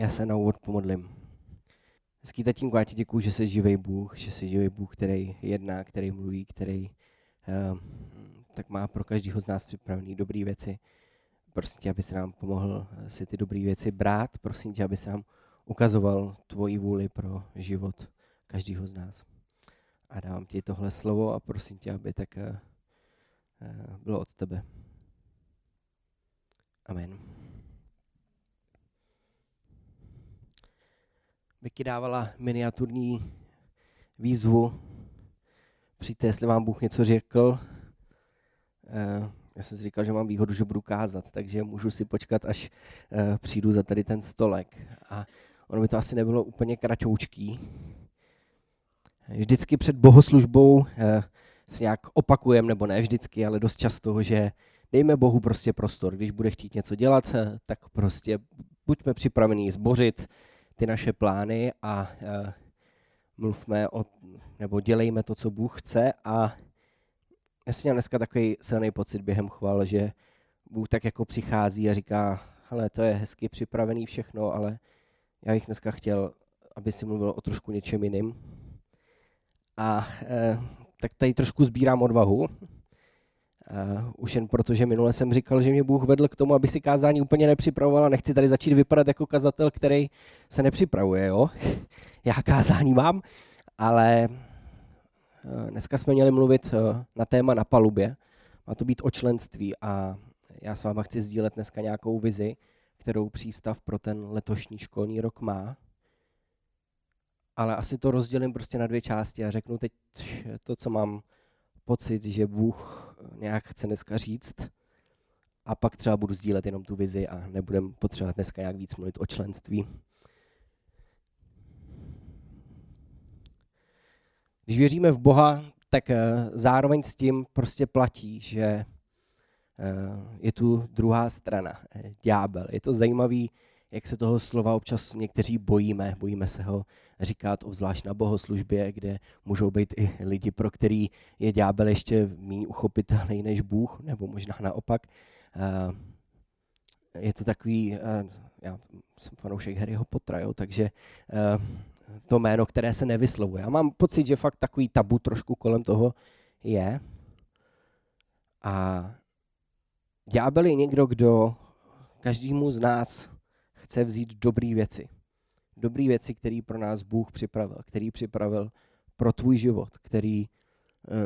Já se na úvod pomodlím. Hezký tatínku, já ti děkuji, že jsi živý Bůh, že jsi živý Bůh, který jedná, který mluví, který uh, tak má pro každého z nás připravený dobré věci. Prosím tě, aby se nám pomohl si ty dobré věci brát. Prosím tě, aby se nám ukazoval tvoji vůli pro život každého z nás. A dávám ti tohle slovo a prosím tě, aby tak uh, bylo od tebe. Amen. Vicky dávala miniaturní výzvu. Přijďte, jestli vám Bůh něco řekl. Eh, já jsem si říkal, že mám výhodu, že budu kázat, takže můžu si počkat, až eh, přijdu za tady ten stolek. A ono by to asi nebylo úplně kratoučký. Vždycky před bohoslužbou eh, si nějak opakujeme, nebo ne vždycky, ale dost často, že dejme Bohu prostě prostor. Když bude chtít něco dělat, tak prostě buďme připravení zbořit, ty naše plány a uh, mluvme o, nebo dělejme to, co Bůh chce a já si měl dneska takový silný pocit během chval, že Bůh tak jako přichází a říká, hele, to je hezky připravený všechno, ale já bych dneska chtěl, aby si mluvil o trošku něčem jiným. A uh, tak tady trošku sbírám odvahu, Uh, už jen proto, že minule jsem říkal, že mě Bůh vedl k tomu, abych si kázání úplně nepřipravoval a nechci tady začít vypadat jako kazatel, který se nepřipravuje. Jo? Já kázání mám, ale uh, dneska jsme měli mluvit uh, na téma na palubě. Má to být o členství a já s váma chci sdílet dneska nějakou vizi, kterou přístav pro ten letošní školní rok má. Ale asi to rozdělím prostě na dvě části a řeknu teď to, co mám pocit, že Bůh nějak chce dneska říct a pak třeba budu sdílet jenom tu vizi a nebudem potřebovat dneska nějak víc mluvit o členství. Když věříme v Boha, tak eh, zároveň s tím prostě platí, že eh, je tu druhá strana, eh, ďábel. Je to zajímavý, jak se toho slova občas někteří bojíme. Bojíme se ho říkat, obzvlášť na bohoslužbě, kde můžou být i lidi, pro který je ďábel ještě méně uchopitelný než Bůh, nebo možná naopak. Eh, je to takový, eh, já jsem fanoušek Harryho Pottera, jo, takže eh, to jméno, které se nevyslovuje. Já mám pocit, že fakt takový tabu trošku kolem toho je. A ďábel je někdo, kdo každému z nás chce vzít dobré věci. Dobré věci, které pro nás Bůh připravil, který připravil pro tvůj život, který,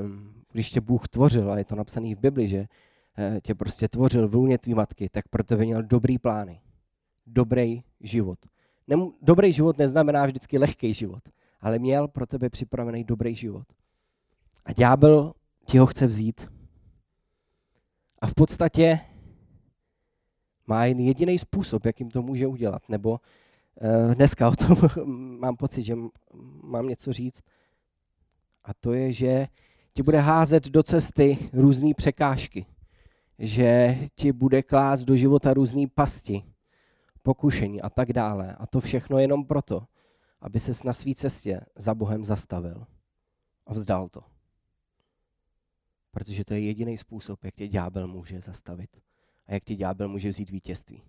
um, když tě Bůh tvořil, a je to napsané v Bibli, že uh, tě prostě tvořil v lůně tvý matky, tak pro tebe měl dobrý plány. Dobrý život. Dobrý život neznamená vždycky lehký život, ale měl pro tebe připravený dobrý život. A ďábel ti ho chce vzít. A v podstatě má jen jediný způsob, jakým to může udělat. Nebo uh, dneska o tom mám pocit, že mám něco říct. A to je, že ti bude házet do cesty různé překážky. Že ti bude klást do života různé pasti, pokušení a tak dále. A to všechno jenom proto, aby ses na své cestě za Bohem zastavil a vzdal to. Protože to je jediný způsob, jak tě ďábel může zastavit a jak ti ďábel může vzít vítězství.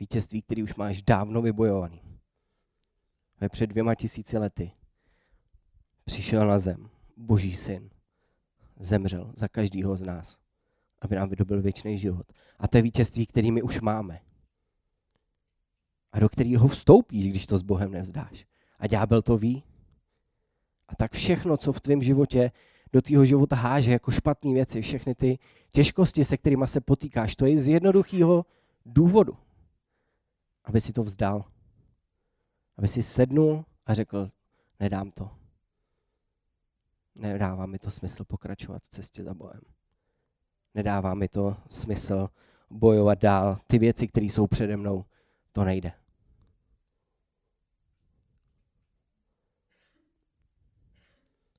Vítězství, který už máš dávno vybojovaný. Ve před dvěma tisíci lety přišel na zem boží syn. Zemřel za každého z nás, aby nám vydobil věčný život. A to je vítězství, který my už máme. A do kterého vstoupíš, když to s Bohem nevzdáš. A ďábel to ví. A tak všechno, co v tvém životě do tvého života háže jako špatné věci, všechny ty těžkosti, se kterými se potýkáš, to je z jednoduchého důvodu, aby si to vzdal. Aby si sednul a řekl, nedám to. Nedává mi to smysl pokračovat v cestě za Bohem. Nedává mi to smysl bojovat dál. Ty věci, které jsou přede mnou, to nejde.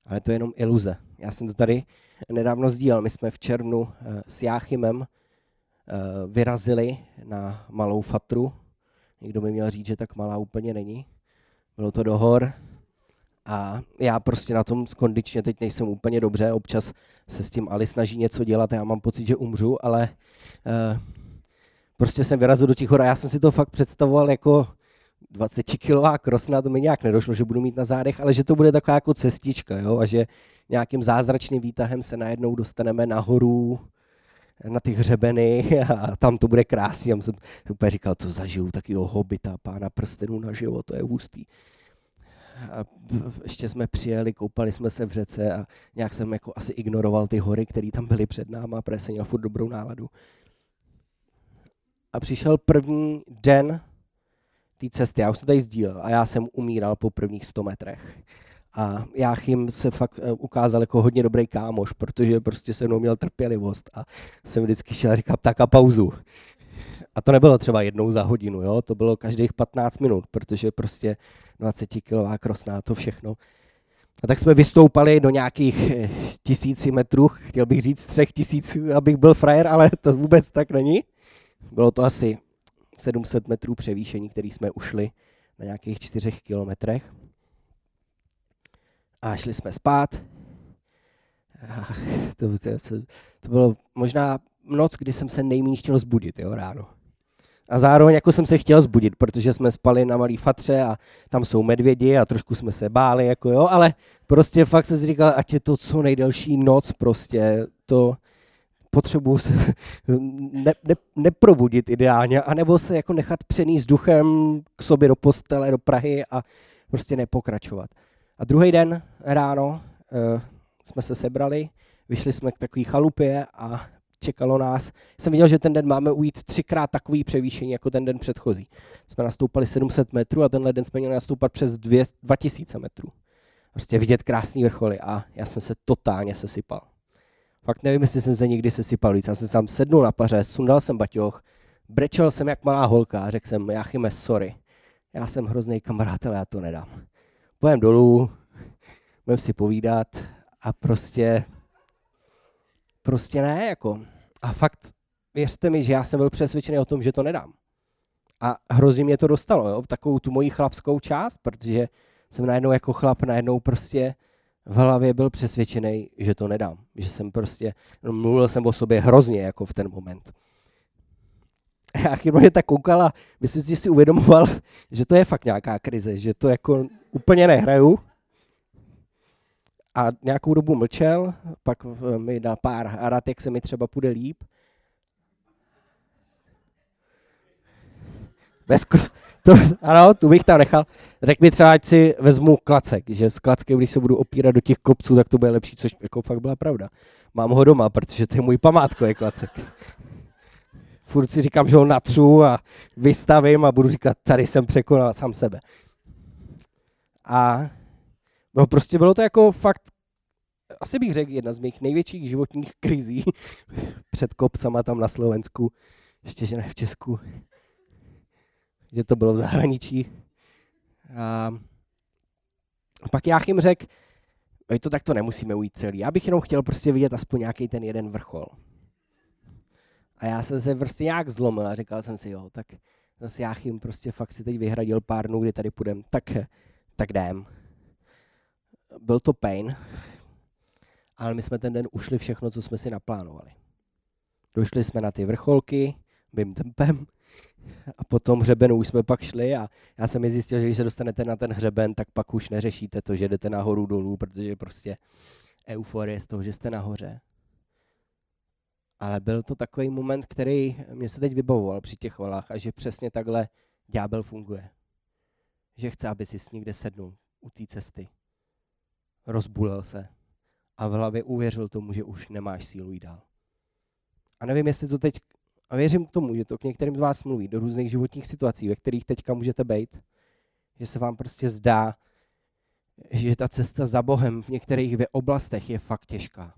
Ale to je jenom iluze. Já jsem to tady nedávno sdílel. My jsme v červnu eh, s Jáchymem eh, vyrazili na malou fatru. Někdo mi měl říct, že tak malá úplně není. Bylo to do hor. A já prostě na tom kondičně teď nejsem úplně dobře. Občas se s tím Ali snaží něco dělat já mám pocit, že umřu, ale uh, prostě jsem vyrazil do těch hor a já jsem si to fakt představoval jako 20-kilová krosna, to mi nějak nedošlo, že budu mít na zádech, ale že to bude taková jako cestička, jo, a že nějakým zázračným výtahem se najednou dostaneme nahoru na ty hřebeny a tam to bude krásný. Já jsem úplně říkal, to zažiju takového hobita, pána prstenů na život, to je hustý. A ještě jsme přijeli, koupali jsme se v řece a nějak jsem jako asi ignoroval ty hory, které tam byly před náma, protože jsem měl furt dobrou náladu. A přišel první den té cesty, já už to tady sdílel a já jsem umíral po prvních 100 metrech. A Jáchym se fakt eh, ukázal jako hodně dobrý kámoš, protože prostě se mnou měl trpělivost a jsem vždycky šel a říkal, tak a pauzu. A to nebylo třeba jednou za hodinu, jo? to bylo každých 15 minut, protože prostě 20 kilová krosná, to všechno. A tak jsme vystoupali do nějakých eh, tisíci metrů, chtěl bych říct třech tisíc, abych byl frajer, ale to vůbec tak není. Bylo to asi 700 metrů převýšení, který jsme ušli na nějakých čtyřech kilometrech. A šli jsme spát. To, to, to bylo možná noc, kdy jsem se nejméně chtěl zbudit jo, ráno. A zároveň jako jsem se chtěl zbudit, protože jsme spali na malý fatře a tam jsou medvědi a trošku jsme se báli, jako jo, ale prostě fakt si říkal, ať je to co nejdelší noc prostě, to potřebuji se ne, ne, neprobudit ideálně, anebo se jako nechat přenést duchem k sobě do postele, do Prahy a prostě nepokračovat. A druhý den ráno uh, jsme se sebrali, vyšli jsme k takové chalupě a čekalo nás. Jsem viděl, že ten den máme ujít třikrát takový převýšení jako ten den předchozí. Jsme nastoupali 700 metrů a tenhle den jsme měli nastoupat přes 2, 2000 metrů. Prostě vidět krásný vrcholy a já jsem se totálně sesypal. Fakt nevím, jestli jsem se někdy sesypal víc. Já jsem tam sednul na paře, sundal jsem baťoch, brečel jsem jak malá holka a řekl jsem, Jáchyme, sorry, já jsem hrozný kamarád, ale já to nedám. Pojem dolů, budeme si povídat a prostě, prostě ne, jako. A fakt, věřte mi, že já jsem byl přesvědčený o tom, že to nedám. A hrozně mě to dostalo, jo, takovou tu moji chlapskou část, protože jsem najednou jako chlap, najednou prostě v hlavě byl přesvědčený, že to nedám. Že jsem prostě, no, mluvil jsem o sobě hrozně jako v ten moment. Já chyba mě tak koukal a myslím si, že si uvědomoval, že to je fakt nějaká krize, že to jako úplně nehraju. A nějakou dobu mlčel, pak mi dal pár rad, jak se mi třeba půjde líp. Bez. To, ano, tu bych tam nechal. Řekl mi třeba, ať si vezmu klacek, že s klackem, když se budu opírat do těch kopců, tak to bude lepší, což jako fakt byla pravda. Mám ho doma, protože to je můj památkový klacek. Furt si říkám, že ho natřu a vystavím a budu říkat, tady jsem překonal sám sebe. A no prostě bylo to jako fakt, asi bych řekl, jedna z mých největších životních krizí před kopcama tam na Slovensku, ještě že ne v Česku že to bylo v zahraničí. A pak Jáchym řekl, to tak to nemusíme ujít celý. Já bych jenom chtěl prostě vidět aspoň nějaký ten jeden vrchol. A já jsem se prostě nějak zlomil a říkal jsem si, jo, tak zase Jáchym prostě fakt si teď vyhradil pár dnů, kdy tady půjdem, tak, tak jdem. Byl to pain, ale my jsme ten den ušli všechno, co jsme si naplánovali. Došli jsme na ty vrcholky, bym tempem, a potom hřebenu už jsme pak šli a já jsem mi zjistil, že když se dostanete na ten hřeben, tak pak už neřešíte to, že jdete nahoru dolů, protože prostě euforie z toho, že jste nahoře. Ale byl to takový moment, který mě se teď vybavoval při těch volách a že přesně takhle ďábel funguje. Že chce, aby si někde sednul u té cesty. Rozbulel se a v hlavě uvěřil tomu, že už nemáš sílu jít dál. A nevím, jestli to teď a věřím tomu, že to k některým z vás mluví do různých životních situací, ve kterých teďka můžete být, že se vám prostě zdá, že ta cesta za Bohem v některých oblastech je fakt těžká.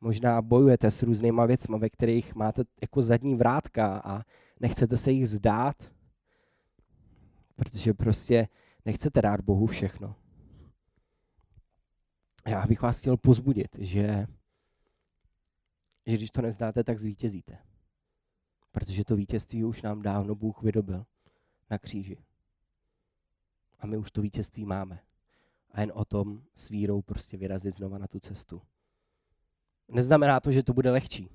Možná bojujete s různýma věcmi, ve kterých máte jako zadní vrátka a nechcete se jich zdát, protože prostě nechcete dát Bohu všechno. Já bych vás chtěl pozbudit, že že když to nezdáte, tak zvítězíte. Protože to vítězství už nám dávno Bůh vydobil na kříži. A my už to vítězství máme. A jen o tom s vírou prostě vyrazit znova na tu cestu. Neznamená to, že to bude lehčí.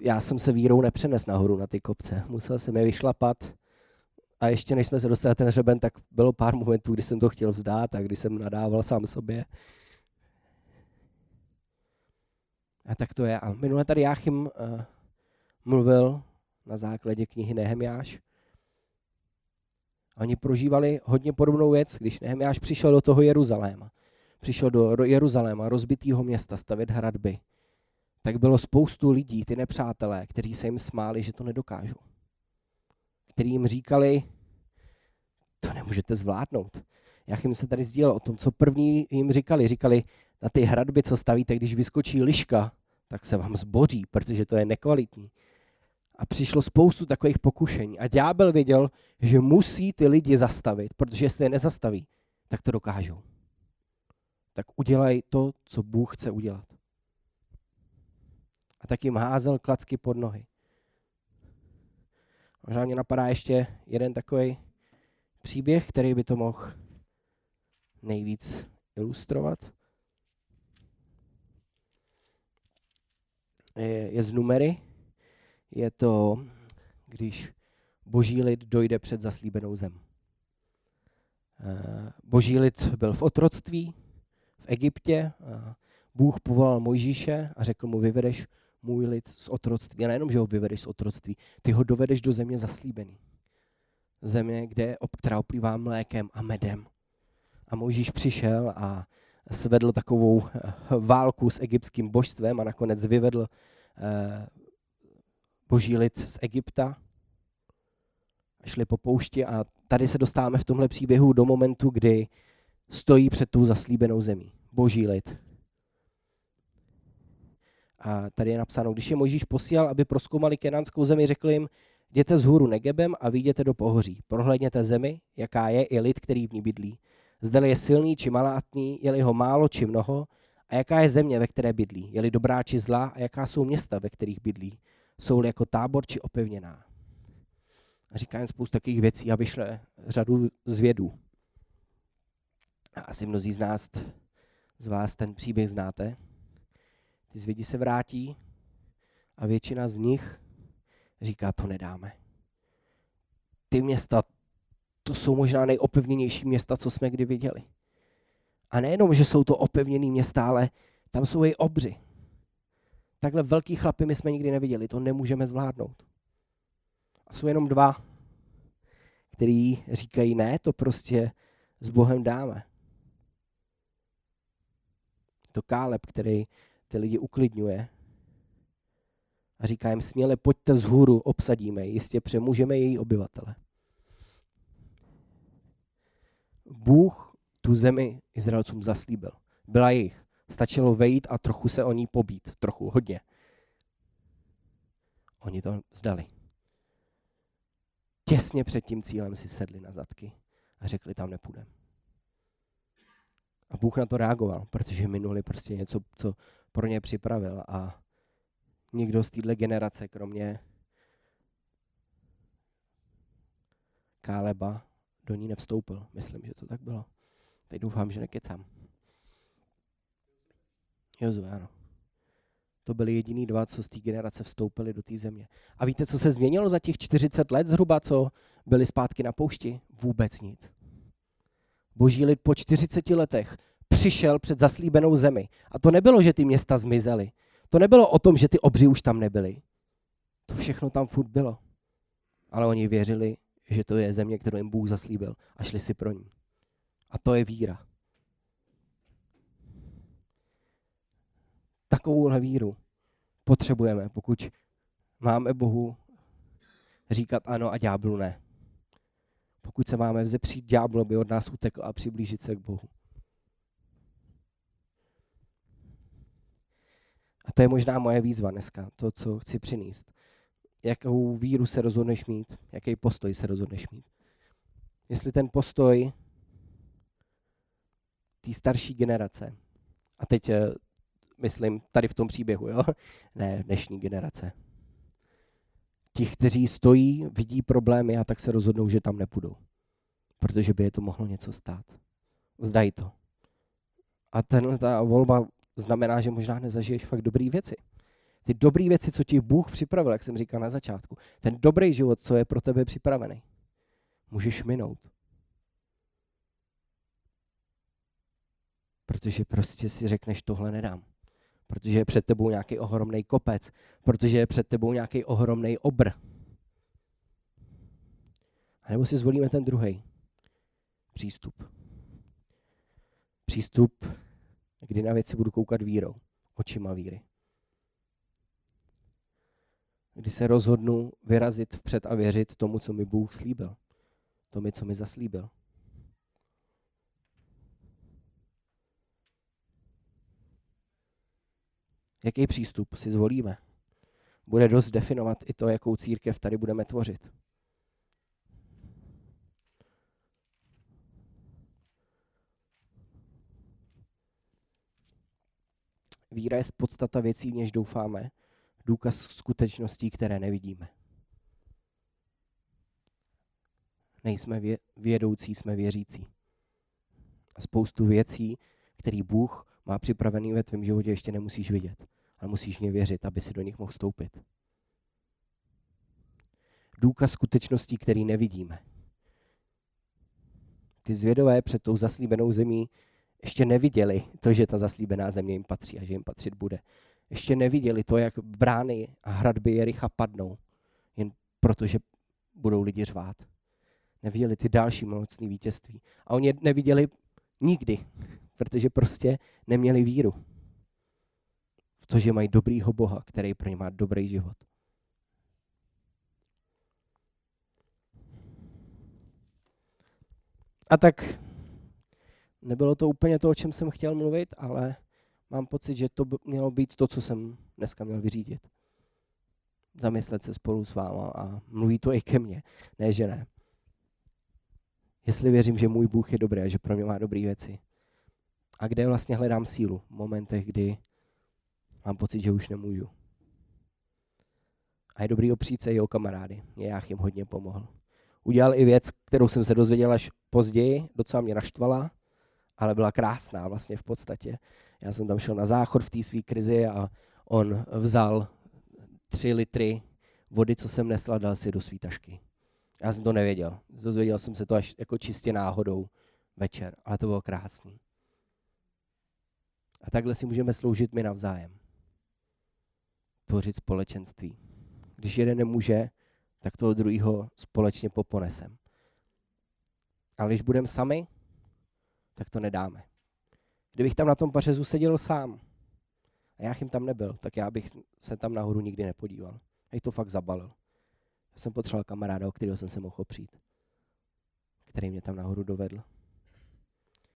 Já jsem se vírou nepřenes nahoru na ty kopce. Musel jsem je vyšlapat a ještě než jsme se dostali ten hřeben, tak bylo pár momentů, kdy jsem to chtěl vzdát a kdy jsem nadával sám sobě. A tak to je. A minule tady Jáchym uh, mluvil na základě knihy Nehemiáš. Oni prožívali hodně podobnou věc, když Nehemiáš přišel do toho Jeruzaléma. Přišel do Jeruzaléma, rozbitého města, stavět hradby. Tak bylo spoustu lidí, ty nepřátelé, kteří se jim smáli, že to nedokážou. Kteří jim říkali, to nemůžete zvládnout. Jachim se tady sdílel o tom, co první jim říkali. Říkali, na ty hradby, co stavíte, když vyskočí liška, tak se vám zboří, protože to je nekvalitní. A přišlo spoustu takových pokušení. A ďábel věděl, že musí ty lidi zastavit, protože jestli je nezastaví, tak to dokážou. Tak udělej to, co Bůh chce udělat. A tak jim házel klacky pod nohy. Možná mě napadá ještě jeden takový příběh, který by to mohl nejvíc ilustrovat. Je, je z numery. Je to, když boží lid dojde před zaslíbenou zem. Eh, boží lid byl v otroctví v Egyptě. Bůh povolal Mojžíše a řekl mu, vyvedeš můj lid z otroctví. A nejenom, že ho vyvedeš z otroctví, ty ho dovedeš do země zaslíbený. Země, kde, která oplývá mlékem a medem. A Mojžíš přišel a svedl takovou eh, válku s egyptským božstvem a nakonec vyvedl eh, boží lid z Egypta. Šli po poušti a tady se dostáváme v tomhle příběhu do momentu, kdy stojí před tou zaslíbenou zemí. Boží lid. A tady je napsáno, když je Mojžíš posílal, aby proskoumali kenánskou zemi, řekl jim, jděte z hůru Negebem a vyjděte do pohoří. Prohlédněte zemi, jaká je, i lid, který v ní bydlí. Zde je silný či malátný, je-li ho málo či mnoho, a jaká je země, ve které bydlí, je-li dobrá či zlá, a jaká jsou města, ve kterých bydlí, jsou-li jako tábor či opevněná. A říká jim spoustu takových věcí a vyšle řadu zvědů. A asi mnozí z nás, z vás ten příběh znáte. Ty zvědi se vrátí a většina z nich říká, to nedáme. Ty města, to jsou možná nejopevněnější města, co jsme kdy viděli. A nejenom, že jsou to opevněné města, ale tam jsou i obři. Takhle velký chlapy my jsme nikdy neviděli, to nemůžeme zvládnout. A jsou jenom dva, který říkají, ne, to prostě s Bohem dáme. To Káleb, který ty lidi uklidňuje a říká jim směle, pojďte vzhůru, obsadíme, jistě přemůžeme její obyvatele. Bůh tu zemi Izraelcům zaslíbil. Byla jejich. Stačilo vejít a trochu se o ní pobít. Trochu, hodně. Oni to zdali. Těsně před tím cílem si sedli na zadky a řekli, tam nepůjdeme. A Bůh na to reagoval, protože minuli prostě něco, co pro ně připravil a nikdo z téhle generace, kromě Káleba, do ní nevstoupil. Myslím, že to tak bylo. Teď doufám, že nekecám. Jozu, ano. To byli jediný dva, co z té generace vstoupili do té země. A víte, co se změnilo za těch 40 let zhruba, co byli zpátky na poušti? Vůbec nic. Boží lid po 40 letech přišel před zaslíbenou zemi. A to nebylo, že ty města zmizely. To nebylo o tom, že ty obři už tam nebyly. To všechno tam furt bylo. Ale oni věřili, že to je země, kterou jim Bůh zaslíbil a šli si pro ní. A to je víra. Takovouhle víru potřebujeme, pokud máme Bohu říkat ano a ďáblu ne. Pokud se máme vzepřít ďáblu, by od nás utekl a přiblížit se k Bohu. A to je možná moje výzva dneska, to, co chci přinést. Jakou víru se rozhodneš mít, jaký postoj se rozhodneš mít. Jestli ten postoj té starší generace, a teď eh, myslím tady v tom příběhu, jo? ne dnešní generace, ti, kteří stojí, vidí problémy a tak se rozhodnou, že tam nepůjdou. Protože by je to mohlo něco stát. Vzdají to. A tenhle ta volba znamená, že možná nezažiješ fakt dobré věci. Ty dobré věci, co ti Bůh připravil, jak jsem říkal na začátku. Ten dobrý život, co je pro tebe připravený. můžeš minout. Protože prostě si řekneš, tohle nedám. Protože je před tebou nějaký ohromný kopec. Protože je před tebou nějaký ohromný obr. A nebo si zvolíme ten druhý přístup. Přístup, kdy na věci budu koukat vírou, očima víry. Kdy se rozhodnu vyrazit vpřed a věřit tomu, co mi Bůh slíbil. Tomu, co mi zaslíbil. Jaký přístup si zvolíme? Bude dost definovat i to, jakou církev tady budeme tvořit. Víra je podstata věcí, v něž doufáme, důkaz skutečností, které nevidíme. Nejsme vědoucí, jsme věřící. A spoustu věcí, které Bůh má připravený ve tvém životě, ještě nemusíš vidět. Ale musíš mě věřit, aby si do nich mohl vstoupit. Důkaz skutečností, který nevidíme. Ty zvědové před tou zaslíbenou zemí ještě neviděli to, že ta zaslíbená země jim patří a že jim patřit bude. Ještě neviděli to, jak brány a hradby Jericha padnou, jen protože budou lidi řvát. Neviděli ty další mocné vítězství. A oni neviděli nikdy, protože prostě neměli víru v to, že mají dobrýho Boha, který pro ně má dobrý život. A tak nebylo to úplně to, o čem jsem chtěl mluvit, ale mám pocit, že to mělo být to, co jsem dneska měl vyřídit. Zamyslet se spolu s váma a mluví to i ke mně, ne že ne. Jestli věřím, že můj Bůh je dobrý a že pro mě má dobré věci, a kde vlastně hledám sílu v momentech, kdy mám pocit, že už nemůžu. A je dobrý opřít se i o kamarády. Mě jim hodně pomohl. Udělal i věc, kterou jsem se dozvěděl až později, docela mě naštvala, ale byla krásná vlastně v podstatě. Já jsem tam šel na záchod v té své krizi a on vzal tři litry vody, co jsem nesl dal si do své tašky. Já jsem to nevěděl. Dozvěděl jsem se to až jako čistě náhodou večer, ale to bylo krásný. A takhle si můžeme sloužit my navzájem. Tvořit společenství. Když jeden nemůže, tak toho druhého společně poponesem. Ale když budeme sami, tak to nedáme. Kdybych tam na tom pařezu seděl sám a já jim tam nebyl, tak já bych se tam nahoru nikdy nepodíval. A to fakt zabalil. Já jsem potřeboval kamaráda, o kterého jsem se mohl opřít, který mě tam nahoru dovedl.